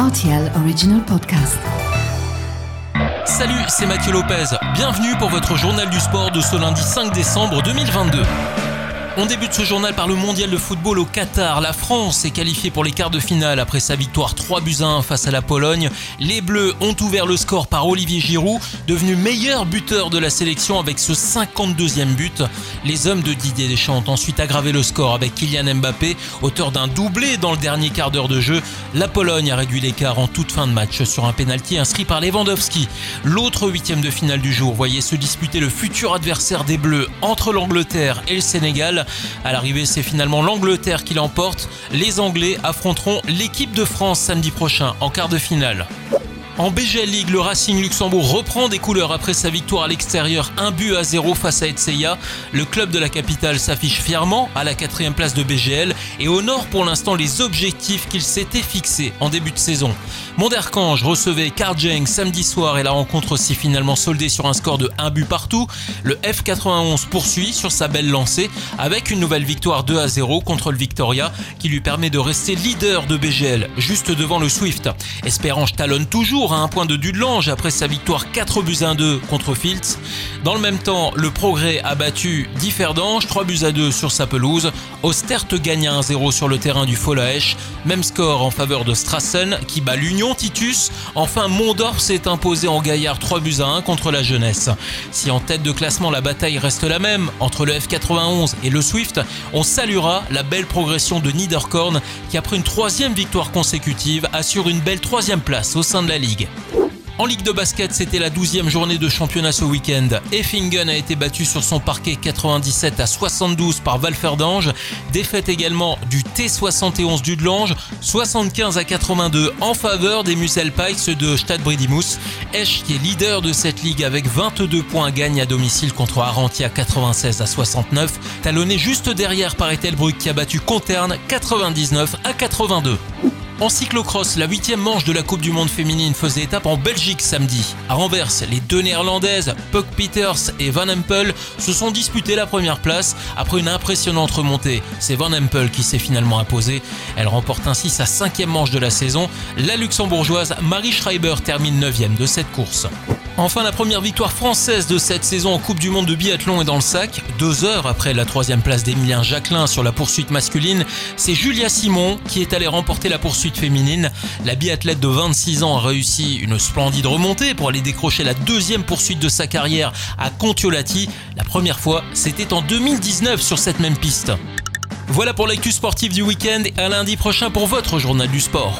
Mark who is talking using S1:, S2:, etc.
S1: RTL Original Podcast.
S2: Salut, c'est Mathieu Lopez. Bienvenue pour votre journal du sport de ce lundi 5 décembre 2022. On débute ce journal par le mondial de football au Qatar. La France est qualifiée pour les quarts de finale après sa victoire 3 buts à 1 face à la Pologne. Les Bleus ont ouvert le score par Olivier Giroud, devenu meilleur buteur de la sélection avec ce 52e but. Les hommes de Didier Deschamps ont ensuite aggravé le score avec Kylian Mbappé, auteur d'un doublé dans le dernier quart d'heure de jeu. La Pologne a réduit l'écart en toute fin de match sur un pénalty inscrit par Lewandowski. L'autre huitième de finale du jour voyait se disputer le futur adversaire des Bleus entre l'Angleterre et le Sénégal. À l'arrivée, c'est finalement l'Angleterre qui l'emporte. Les Anglais affronteront l'équipe de France samedi prochain en quart de finale. En BGL League, le Racing Luxembourg reprend des couleurs après sa victoire à l'extérieur, un but à zéro face à Etseya. Le club de la capitale s'affiche fièrement à la quatrième place de BGL et honore pour l'instant les objectifs qu'il s'était fixés en début de saison. Monderkange recevait Karjeng samedi soir et la rencontre s'est finalement soldée sur un score de 1 but partout. Le F91 poursuit sur sa belle lancée avec une nouvelle victoire 2 à 0 contre le Victoria qui lui permet de rester leader de BGL juste devant le Swift. Espérange talonne toujours à un point de Dudelange après sa victoire 4 buts à 2 contre Fields. Dans le même temps, le Progrès a battu Differdange 3 buts à 2 sur sa pelouse. Ostert gagne 1-0 sur le terrain du Folaesch. Même score en faveur de Strassen qui bat l'Union Titus. Enfin, Mondorf s'est imposé en gaillard 3 buts à 1 contre la jeunesse. Si en tête de classement la bataille reste la même entre le F91 et le Swift, on saluera la belle progression de Niederkorn qui après une troisième victoire consécutive assure une belle troisième place au sein de la ligue. En Ligue de basket, c'était la 12e journée de championnat ce week-end. Effingen a été battu sur son parquet 97 à 72 par Valferdange. Défaite également du T71 du Delange, 75 à 82 en faveur des Musel Pikes de Stade. Esch, qui est leader de cette ligue avec 22 points, gagne à domicile contre Arantia 96 à 69. Talonné juste derrière par Etelbruck qui a battu Conterne 99 à 82. En cyclocross, la huitième manche de la Coupe du Monde féminine faisait étape en Belgique samedi. À Anvers, les deux néerlandaises, Puck Peters et Van Empel, se sont disputées la première place après une impressionnante remontée. C'est Van Empel qui s'est finalement imposée. Elle remporte ainsi sa cinquième manche de la saison. La luxembourgeoise Marie Schreiber termine neuvième de cette course. Enfin, la première victoire française de cette saison en Coupe du Monde de biathlon est dans le sac. Deux heures après la troisième place d'Emilien Jacquelin sur la poursuite masculine, c'est Julia Simon qui est allée remporter la poursuite féminine. La biathlète de 26 ans a réussi une splendide remontée pour aller décrocher la deuxième poursuite de sa carrière à Contiolati. La première fois, c'était en 2019 sur cette même piste. Voilà pour l'actu sportive du week-end à lundi prochain pour votre journal du sport.